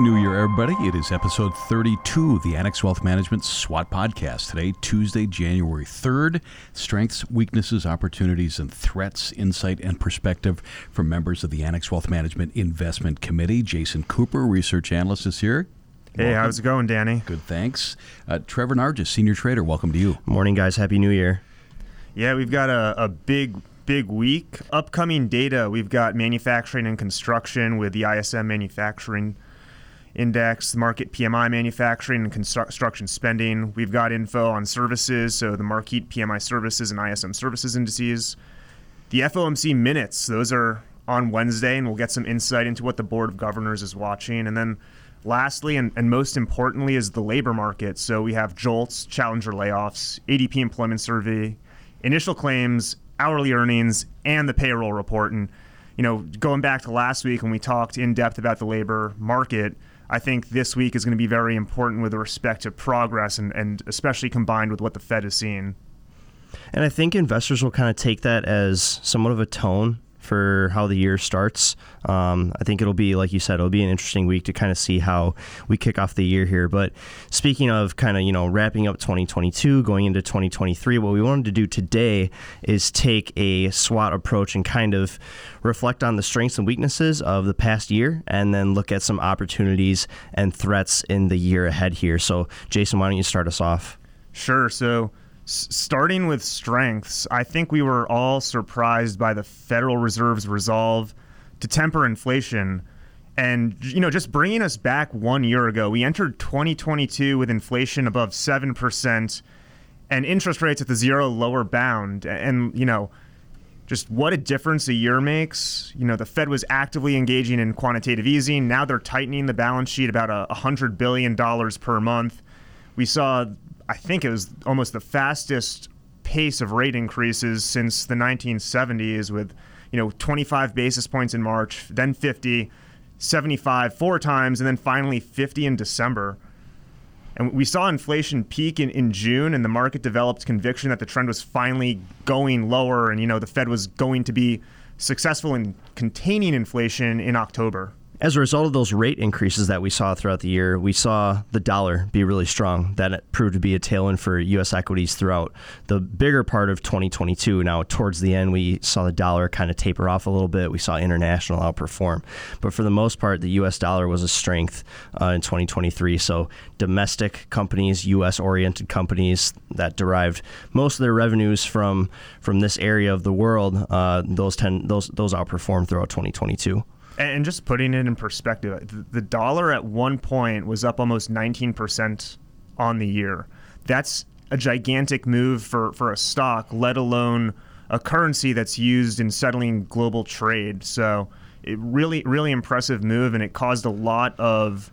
Happy New Year, everybody. It is episode 32 of the Annex Wealth Management SWOT podcast. Today, Tuesday, January 3rd. Strengths, weaknesses, opportunities, and threats, insight, and perspective from members of the Annex Wealth Management Investment Committee. Jason Cooper, research analyst, is here. Hey, welcome. how's it going, Danny? Good, thanks. Uh, Trevor Nargis, senior trader, welcome to you. Morning, guys. Happy New Year. Yeah, we've got a, a big big week. Upcoming data, we've got manufacturing and construction with the ISM manufacturing index, Markit PMI manufacturing and construction spending. We've got info on services, so the Markit PMI services and ISM services indices. The FOMC minutes, those are on Wednesday, and we'll get some insight into what the Board of Governors is watching. And then lastly, and, and most importantly, is the labor market. So we have JOLTS, Challenger layoffs, ADP employment survey, initial claims, hourly earnings, and the payroll report. And, you know, going back to last week when we talked in depth about the labor market, I think this week is going to be very important with respect to progress and, and especially combined with what the Fed is seeing. And I think investors will kind of take that as somewhat of a tone for how the year starts. Um, I think it'll be, like you said, it'll be an interesting week to kind of see how we kick off the year here. But speaking of kind of, you know, wrapping up 2022, going into 2023, what we wanted to do today is take a SWOT approach and kind of reflect on the strengths and weaknesses of the past year and then look at some opportunities and threats in the year ahead here. So, Jason, why don't you start us off? Sure. So, starting with strengths, I think we were all surprised by the Federal Reserve's resolve to temper inflation. And, you know, just bringing us back one year ago, we entered 2022 with inflation above 7% and interest rates at the zero lower bound. And, you know, just what a difference a year makes. You know, the Fed was actively engaging in quantitative easing. Now they're tightening the balance sheet about a $100 billion per month. We saw I think it was almost the fastest pace of rate increases since the 1970s with you know 25 basis points in March, then 50, 75 four times and then finally 50 in December. And we saw inflation peak in, in June, and the market developed conviction that the trend was finally going lower, and you know the Fed was going to be successful in containing inflation in October. As a result of those rate increases that we saw throughout the year, we saw the dollar be really strong. That proved to be a tailwind for U.S. equities throughout the bigger part of 2022. Now, towards the end, we saw the dollar kind of taper off a little bit. We saw international outperform. But for the most part, the U.S. dollar was a strength uh, in 2023. So, domestic companies, U.S. oriented companies that derived most of their revenues from from this area of the world, uh, those, tend, those, those outperformed throughout 2022. And just putting it in perspective, the dollar at one point was up almost 19% on the year. That's a gigantic move for, for a stock, let alone a currency that's used in settling global trade. So, it really, really impressive move, and it caused a lot of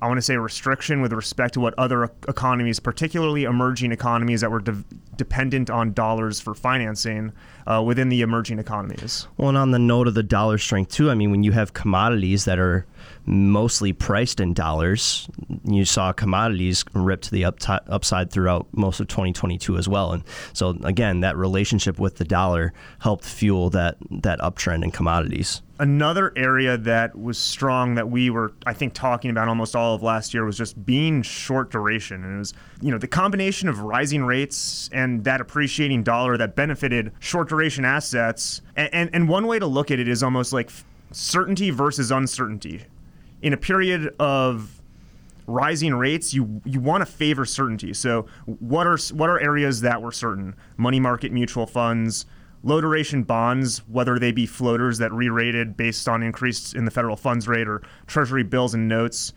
I want to say restriction with respect to what other economies, particularly emerging economies that were de- dependent on dollars for financing uh, within the emerging economies. Well, and on the note of the dollar strength, too, I mean, when you have commodities that are mostly priced in dollars, you saw commodities rip to the up upside throughout most of 2022 as well. And so, again, that relationship with the dollar helped fuel that, that uptrend in commodities another area that was strong that we were i think talking about almost all of last year was just being short duration and it was you know the combination of rising rates and that appreciating dollar that benefited short duration assets and, and, and one way to look at it is almost like certainty versus uncertainty. In a period of rising rates you you want to favor certainty. So what are what are areas that were certain? Money market mutual funds low duration bonds, whether they be floaters that re rated based on increase in the federal funds rate or treasury bills and notes,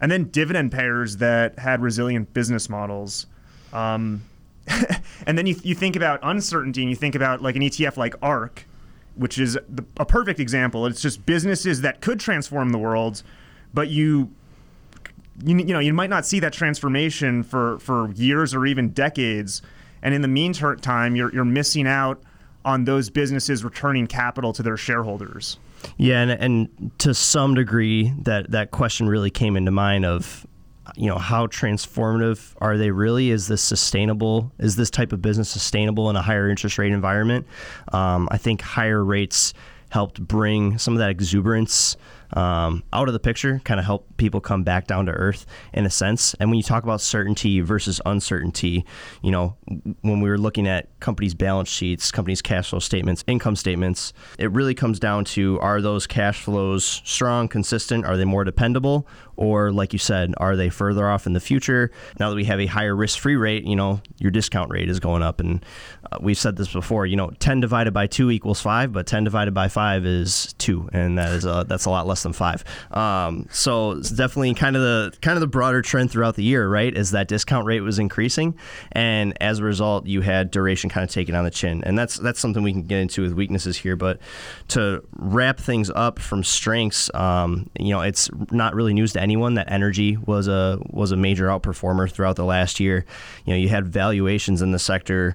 and then dividend payers that had resilient business models. Um, and then you, you think about uncertainty and you think about like an ETF like ARK, which is the, a perfect example. It's just businesses that could transform the world, but you you, you know you might not see that transformation for, for years or even decades. And in the meantime, you're, you're missing out on those businesses returning capital to their shareholders. Yeah, and, and to some degree, that that question really came into mind of, you know, how transformative are they really? Is this sustainable? Is this type of business sustainable in a higher interest rate environment? Um, I think higher rates helped bring some of that exuberance um, out of the picture, kind of help people come back down to earth in a sense. And when you talk about certainty versus uncertainty, you know, when we were looking at companies' balance sheets, companies' cash flow statements, income statements, it really comes down to are those cash flows strong, consistent? Are they more dependable? Or, like you said, are they further off in the future? Now that we have a higher risk free rate, you know, your discount rate is going up. And uh, we've said this before, you know, 10 divided by 2 equals 5, but 10 divided by 5 is 2. And that is a, that's a lot less than 5. Um, so it's definitely kind of the kind of the broader trend throughout the year, right? Is that discount rate was increasing. And as a result, you had duration kind of taking on the chin. And that's, that's something we can get into with weaknesses here. But to wrap things up from strengths, um, you know, it's not really news to anyone that energy was a was a major outperformer throughout the last year. You know, you had valuations in the sector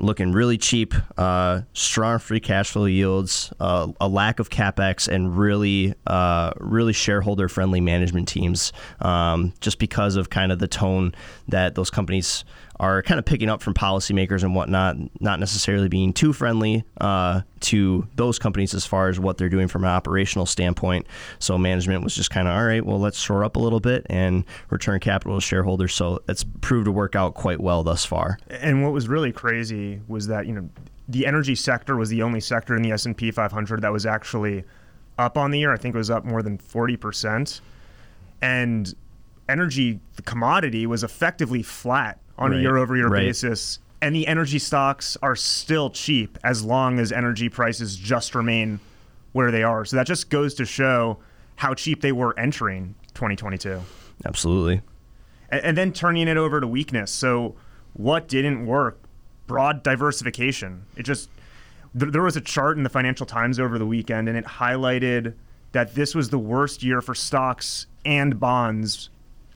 looking really cheap, uh, strong free cash flow yields, uh, a lack of capex, and really, uh, really shareholder friendly management teams. Um, just because of kind of the tone that those companies are kind of picking up from policymakers and whatnot, not necessarily being too friendly uh, to those companies as far as what they're doing from an operational standpoint. So management was just kind of all right. Well, let's shore up a little bit and return capital to shareholders. So it's proved to work out quite well thus far. And what was really crazy was that you know the energy sector was the only sector in the S and P 500 that was actually up on the year. I think it was up more than 40 percent, and energy, the commodity, was effectively flat on right. a year over year basis. And the energy stocks are still cheap as long as energy prices just remain where they are. So that just goes to show how cheap they were entering 2022. Absolutely. And, and then turning it over to weakness. So what didn't work? Broad diversification. It just, th- there was a chart in the Financial Times over the weekend and it highlighted that this was the worst year for stocks and bonds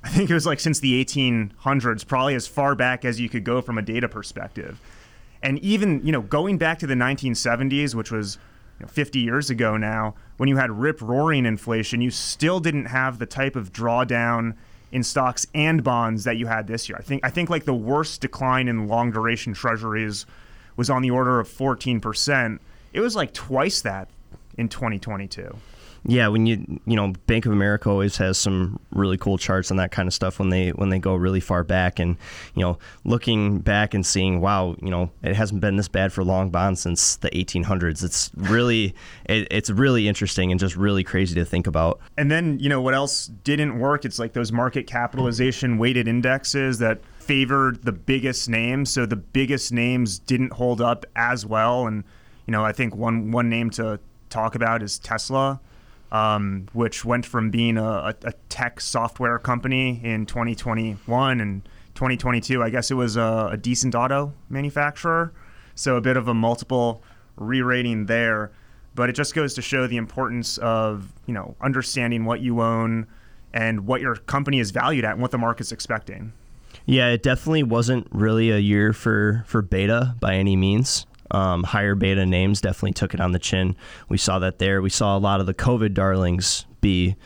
I think it was like since the 1800s, probably as far back as you could go from a data perspective. And even, you know, going back to the 1970s, which was you know, 50 years ago now, when you had rip roaring inflation, you still didn't have the type of drawdown in stocks and bonds that you had this year. I think I think like the worst decline in long duration treasuries was on the order of 14%. It was like twice that in 2022 yeah, when you you know Bank of America always has some really cool charts on that kind of stuff when they when they go really far back and you know looking back and seeing wow you know it hasn't been this bad for long bonds since the 1800s. It's really it, it's really interesting and just really crazy to think about. And then you know what else didn't work? It's like those market capitalization weighted indexes that favored the biggest names. So the biggest names didn't hold up as well. And you know I think one one name to talk about is Tesla um, which went from being a, a, tech software company in 2021 and 2022. I guess it was a, a decent auto manufacturer. So a bit of a multiple re-rating there. But it just goes to show the importance of you know understanding what you own and what your company is valued at and what the market's expecting. Yeah, it definitely wasn't really a year for for beta by any means. Um, higher beta names definitely took it on the chin. We saw that there. We saw a lot of the COVID darlings be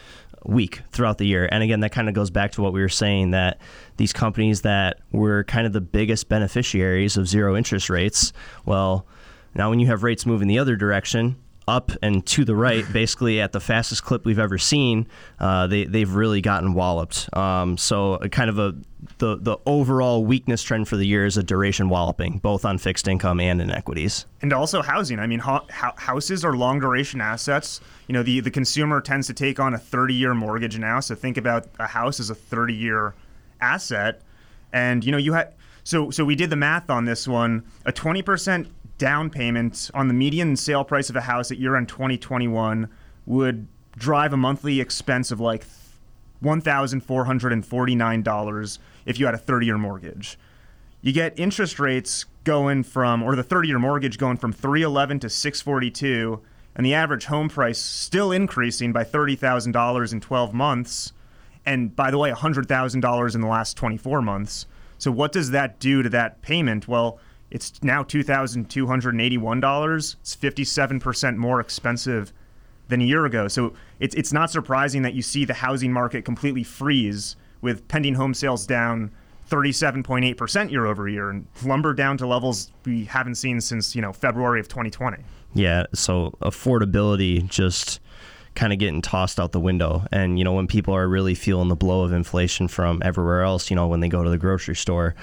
weak throughout the year. And again, that kind of goes back to what we were saying that these companies that were kind of the biggest beneficiaries of zero interest rates, well, now when you have rates moving the other direction, up and to the right, basically at the fastest clip we've ever seen, uh, they they've really gotten walloped. Um, so kind of a the the overall weakness trend for the year is a duration walloping, both on fixed income and in equities. And also housing. I mean, ho- houses are long duration assets. You know, the the consumer tends to take on a 30 year mortgage now. So think about a house as a 30 year asset, and you know you had. So, so we did the math on this one. A 20% down payment on the median sale price of a house at year end 2021 would drive a monthly expense of like $1,449 if you had a 30 year mortgage. You get interest rates going from, or the 30 year mortgage going from 311 to 642, and the average home price still increasing by $30,000 in 12 months. And by the way, $100,000 in the last 24 months. So, what does that do to that payment? Well, it's now $2,281. It's 57% more expensive than a year ago. So it's, it's not surprising that you see the housing market completely freeze with pending home sales down 37.8% year over year and lumber down to levels we haven't seen since, you know, February of 2020. Yeah, so affordability just kind of getting tossed out the window. And you know, when people are really feeling the blow of inflation from everywhere else, you know, when they go to the grocery store,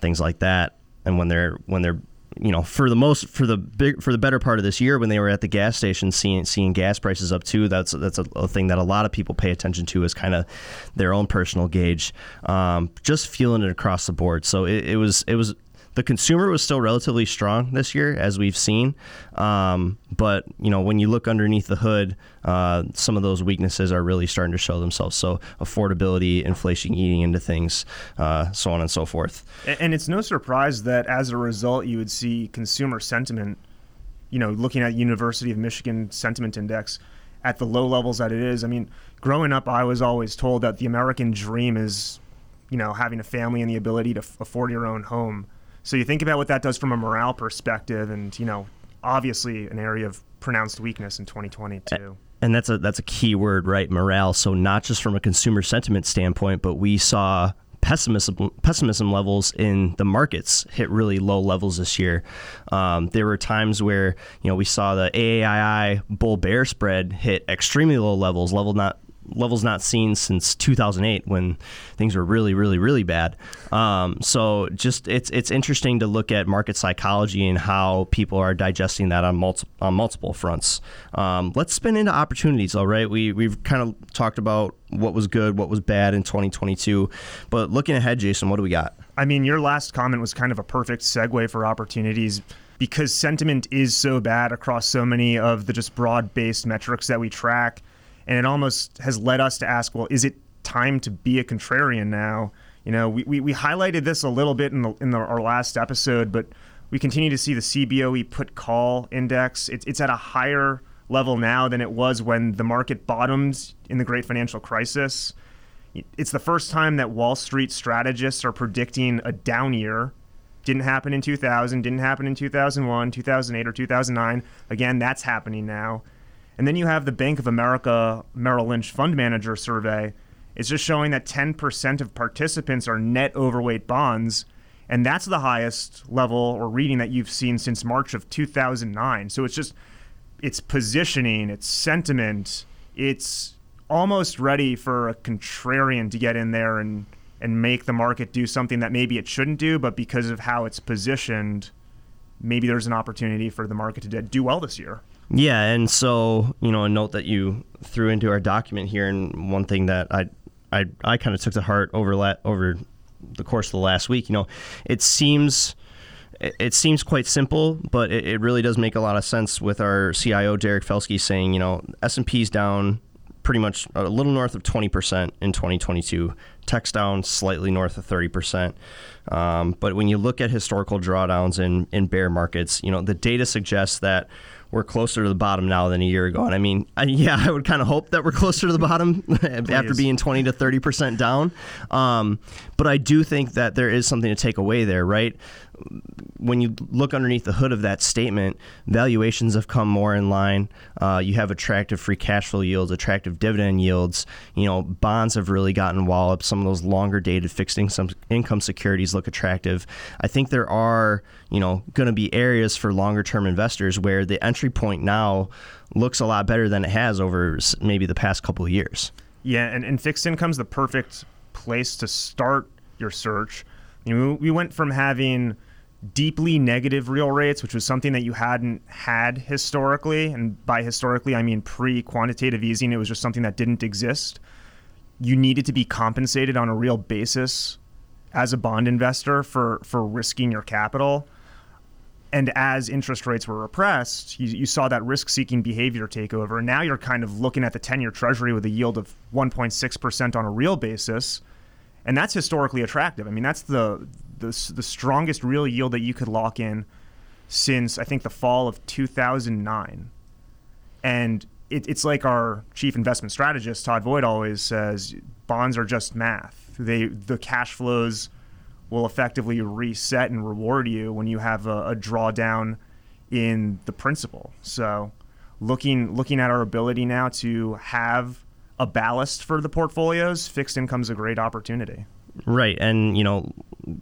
things like that, and when they're when they're you know, for the most for the big for the better part of this year when they were at the gas station seeing seeing gas prices up too. That's that's a, a thing that a lot of people pay attention to is kind of their own personal gauge. Um, just feeling it across the board. So it, it was it was the consumer was still relatively strong this year, as we've seen. Um, but you know, when you look underneath the hood, uh, some of those weaknesses are really starting to show themselves. So affordability, inflation eating into things, uh, so on and so forth. And it's no surprise that as a result, you would see consumer sentiment. You know, looking at University of Michigan Sentiment Index at the low levels that it is. I mean, growing up, I was always told that the American dream is, you know, having a family and the ability to afford your own home. So you think about what that does from a morale perspective, and you know, obviously an area of pronounced weakness in 2022. And that's a that's a key word, right? Morale. So not just from a consumer sentiment standpoint, but we saw pessimism pessimism levels in the markets hit really low levels this year. Um, there were times where you know we saw the AAII bull bear spread hit extremely low levels, level not levels not seen since 2008 when things were really, really, really bad. Um, so just it's it's interesting to look at market psychology and how people are digesting that on, multi- on multiple fronts. Um, let's spin into opportunities. All right, we we've kind of talked about what was good, what was bad in 2022, but looking ahead, Jason, what do we got? I mean, your last comment was kind of a perfect segue for opportunities because sentiment is so bad across so many of the just broad based metrics that we track and it almost has led us to ask, well, is it time to be a contrarian now? You know, we, we, we highlighted this a little bit in, the, in the, our last episode, but we continue to see the CBOE put call index. It's, it's at a higher level now than it was when the market bottomed in the great financial crisis. It's the first time that Wall Street strategists are predicting a down year. Didn't happen in 2000, didn't happen in 2001, 2008, or 2009. Again, that's happening now. And then you have the Bank of America Merrill Lynch Fund Manager survey. It's just showing that 10% of participants are net overweight bonds. And that's the highest level or reading that you've seen since March of 2009. So it's just, it's positioning, it's sentiment, it's almost ready for a contrarian to get in there and, and make the market do something that maybe it shouldn't do, but because of how it's positioned, maybe there's an opportunity for the market to do well this year. Yeah, and so you know, a note that you threw into our document here, and one thing that I I, I kind of took to heart over la- over the course of the last week. You know, it seems it seems quite simple, but it, it really does make a lot of sense with our CIO Derek Felske saying, you know, S and P's down pretty much a little north of 20% in 2022. Tech's down slightly north of 30%. Um, but when you look at historical drawdowns in, in bear markets, you know, the data suggests that we're closer to the bottom now than a year ago. And I mean, I, yeah, I would kind of hope that we're closer to the bottom after being 20 to 30% down. Um, but I do think that there is something to take away there, right? When you look underneath the hood of that statement, valuations have come more in line. Uh, you have attractive free cash flow yields, attractive dividend yields. You know, bonds have really gotten walloped. Some of those longer dated fixed income income securities look attractive. I think there are, you know, going to be areas for longer term investors where the entry point now looks a lot better than it has over maybe the past couple of years. Yeah, and, and fixed income's the perfect place to start your search. You know, we went from having deeply negative real rates, which was something that you hadn't had historically. And by historically, I mean pre quantitative easing, it was just something that didn't exist. You needed to be compensated on a real basis as a bond investor for, for risking your capital. And as interest rates were repressed, you, you saw that risk seeking behavior take over. And now you're kind of looking at the 10 year treasury with a yield of 1.6% on a real basis. And that's historically attractive. I mean, that's the the, the strongest real yield that you could lock in since I think the fall of 2009. And it, it's like our chief investment strategist Todd Voigt always says: bonds are just math. They the cash flows will effectively reset and reward you when you have a, a drawdown in the principal. So, looking looking at our ability now to have a ballast for the portfolios, fixed income is a great opportunity. Right, and you know,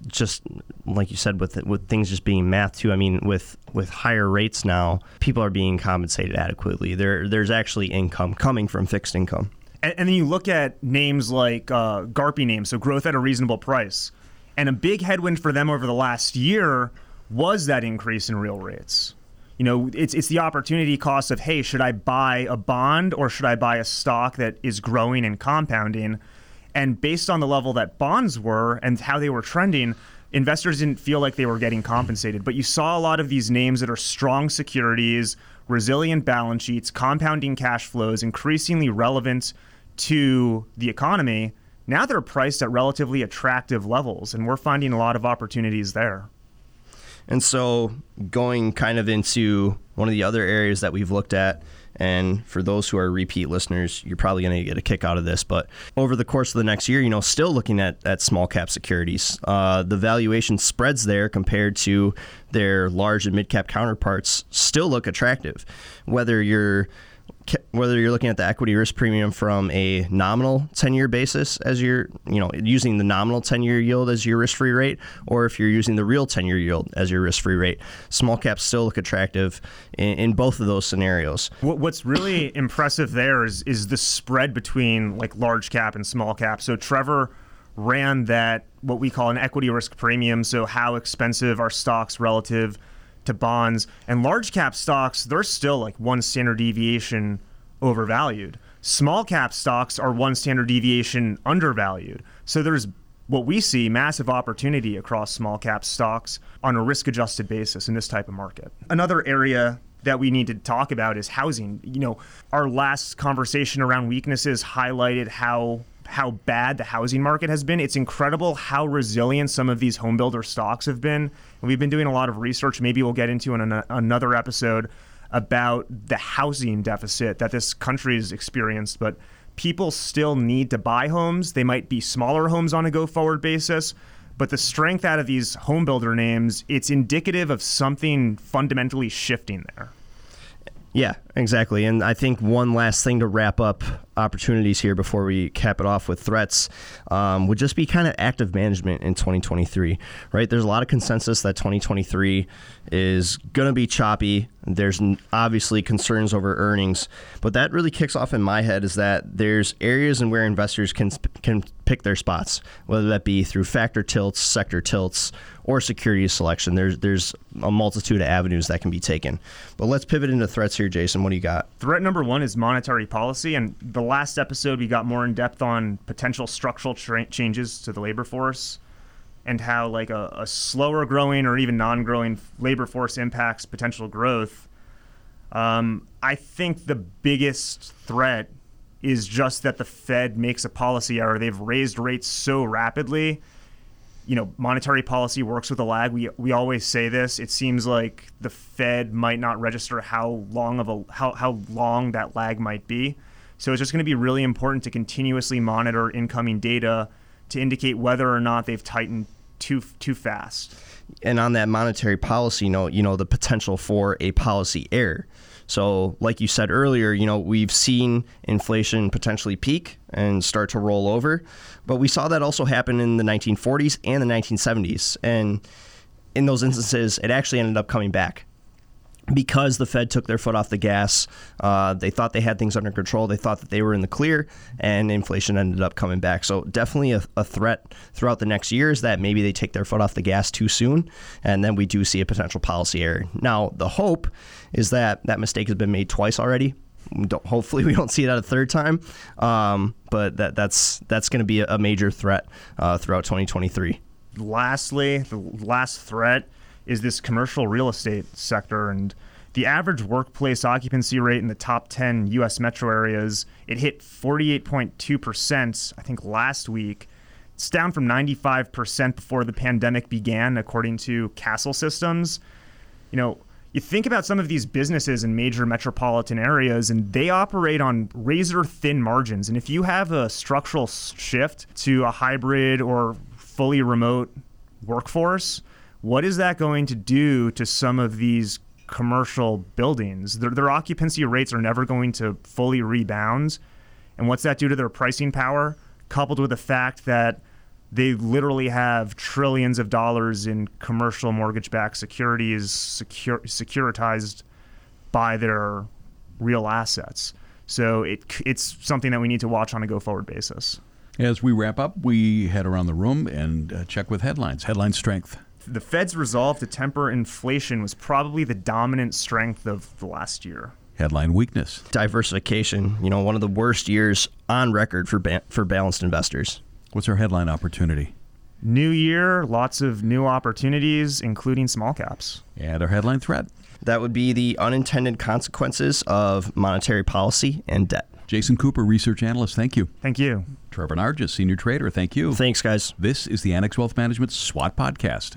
just like you said, with with things just being math too. I mean, with with higher rates now, people are being compensated adequately. There there's actually income coming from fixed income. And, and then you look at names like uh, GARPI names, so growth at a reasonable price, and a big headwind for them over the last year was that increase in real rates. You know, it's it's the opportunity cost of hey, should I buy a bond or should I buy a stock that is growing and compounding? And based on the level that bonds were and how they were trending, investors didn't feel like they were getting compensated. But you saw a lot of these names that are strong securities, resilient balance sheets, compounding cash flows, increasingly relevant to the economy. Now they're priced at relatively attractive levels, and we're finding a lot of opportunities there. And so, going kind of into one of the other areas that we've looked at, and for those who are repeat listeners, you're probably going to get a kick out of this. But over the course of the next year, you know, still looking at, at small cap securities, uh, the valuation spreads there compared to their large and mid cap counterparts still look attractive. Whether you're whether you're looking at the equity risk premium from a nominal 10-year basis as you're, you know, using the nominal 10-year yield as your risk-free rate, or if you're using the real 10-year yield as your risk-free rate, small caps still look attractive in, in both of those scenarios. What's really impressive there is is the spread between like large cap and small cap. So Trevor ran that what we call an equity risk premium. So how expensive are stocks relative to bonds. And large cap stocks, they're still like one standard deviation overvalued. Small cap stocks are one standard deviation undervalued. So there's what we see massive opportunity across small cap stocks on a risk adjusted basis in this type of market. Another area that we need to talk about is housing. You know, our last conversation around weaknesses highlighted how how bad the housing market has been. It's incredible how resilient some of these home builder stocks have been. And we've been doing a lot of research. Maybe we'll get into in an, another episode about the housing deficit that this country has experienced. But people still need to buy homes. They might be smaller homes on a go forward basis. But the strength out of these home builder names, it's indicative of something fundamentally shifting there. Yeah, exactly. And I think one last thing to wrap up opportunities here before we cap it off with threats um, would just be kind of active management in 2023, right? There's a lot of consensus that 2023 is going to be choppy. There's obviously concerns over earnings, but that really kicks off in my head is that there's areas in where investors can can pick their spots, whether that be through factor tilts, sector tilts, or security selection. There's there's a multitude of avenues that can be taken. But let's pivot into threats here, Jason. What do you got? Threat number one is monetary policy, and the last episode we got more in depth on potential structural tra- changes to the labor force and how like a, a slower growing or even non-growing labor force impacts potential growth. Um, I think the biggest threat is just that the Fed makes a policy error. They've raised rates so rapidly. You know, monetary policy works with a lag. We we always say this. It seems like the Fed might not register how long of a how, how long that lag might be. So it's just going to be really important to continuously monitor incoming data to indicate whether or not they've tightened too too fast. And on that monetary policy note, you know, the potential for a policy error. So, like you said earlier, you know, we've seen inflation potentially peak and start to roll over, but we saw that also happen in the 1940s and the 1970s. And in those instances, it actually ended up coming back because the Fed took their foot off the gas. Uh, they thought they had things under control. They thought that they were in the clear, and inflation ended up coming back. So, definitely a, a, threat throughout the next years that maybe they take their foot off the gas too soon, and then we do see a potential policy error. Now, the hope is that that mistake has been made twice already. We hopefully, we don't see it at a third time, um, but that, that's that's going to be a, major threat uh, throughout 2023. Lastly, the last threat is this commercial real estate sector and the average workplace occupancy rate in the top 10 US metro areas it hit 48.2% I think last week. It's down from 95% before the pandemic began according to Kastle Systems. You know you think about some of these businesses in major metropolitan areas and they operate on razor thin margins. And if you have a structural shift to a hybrid or fully remote workforce what is that going to do to some of these commercial buildings? Their, their occupancy rates are never going to fully rebound. And what's that do to their pricing power? Coupled with the fact that they literally have trillions of dollars in commercial mortgage-backed securities secure, securitized by their real assets. So it, it's something that we need to watch on a go-forward basis. As we wrap up, we head around the room and uh, check with headlines. Headline strength. The Fed's resolve to temper inflation was probably the dominant strength of the last year. Headline weakness. Diversification. You know, one of the worst years on record for ba- for balanced investors. What's our headline opportunity? New year, lots of new opportunities, including small caps. And our headline threat. That would be the unintended consequences of monetary policy and debt. Jason Cooper, research analyst, thank you. Thank you. Trevor Nargis, senior trader, thank you. Thanks, guys. This is the Annex Wealth Management SWOT podcast.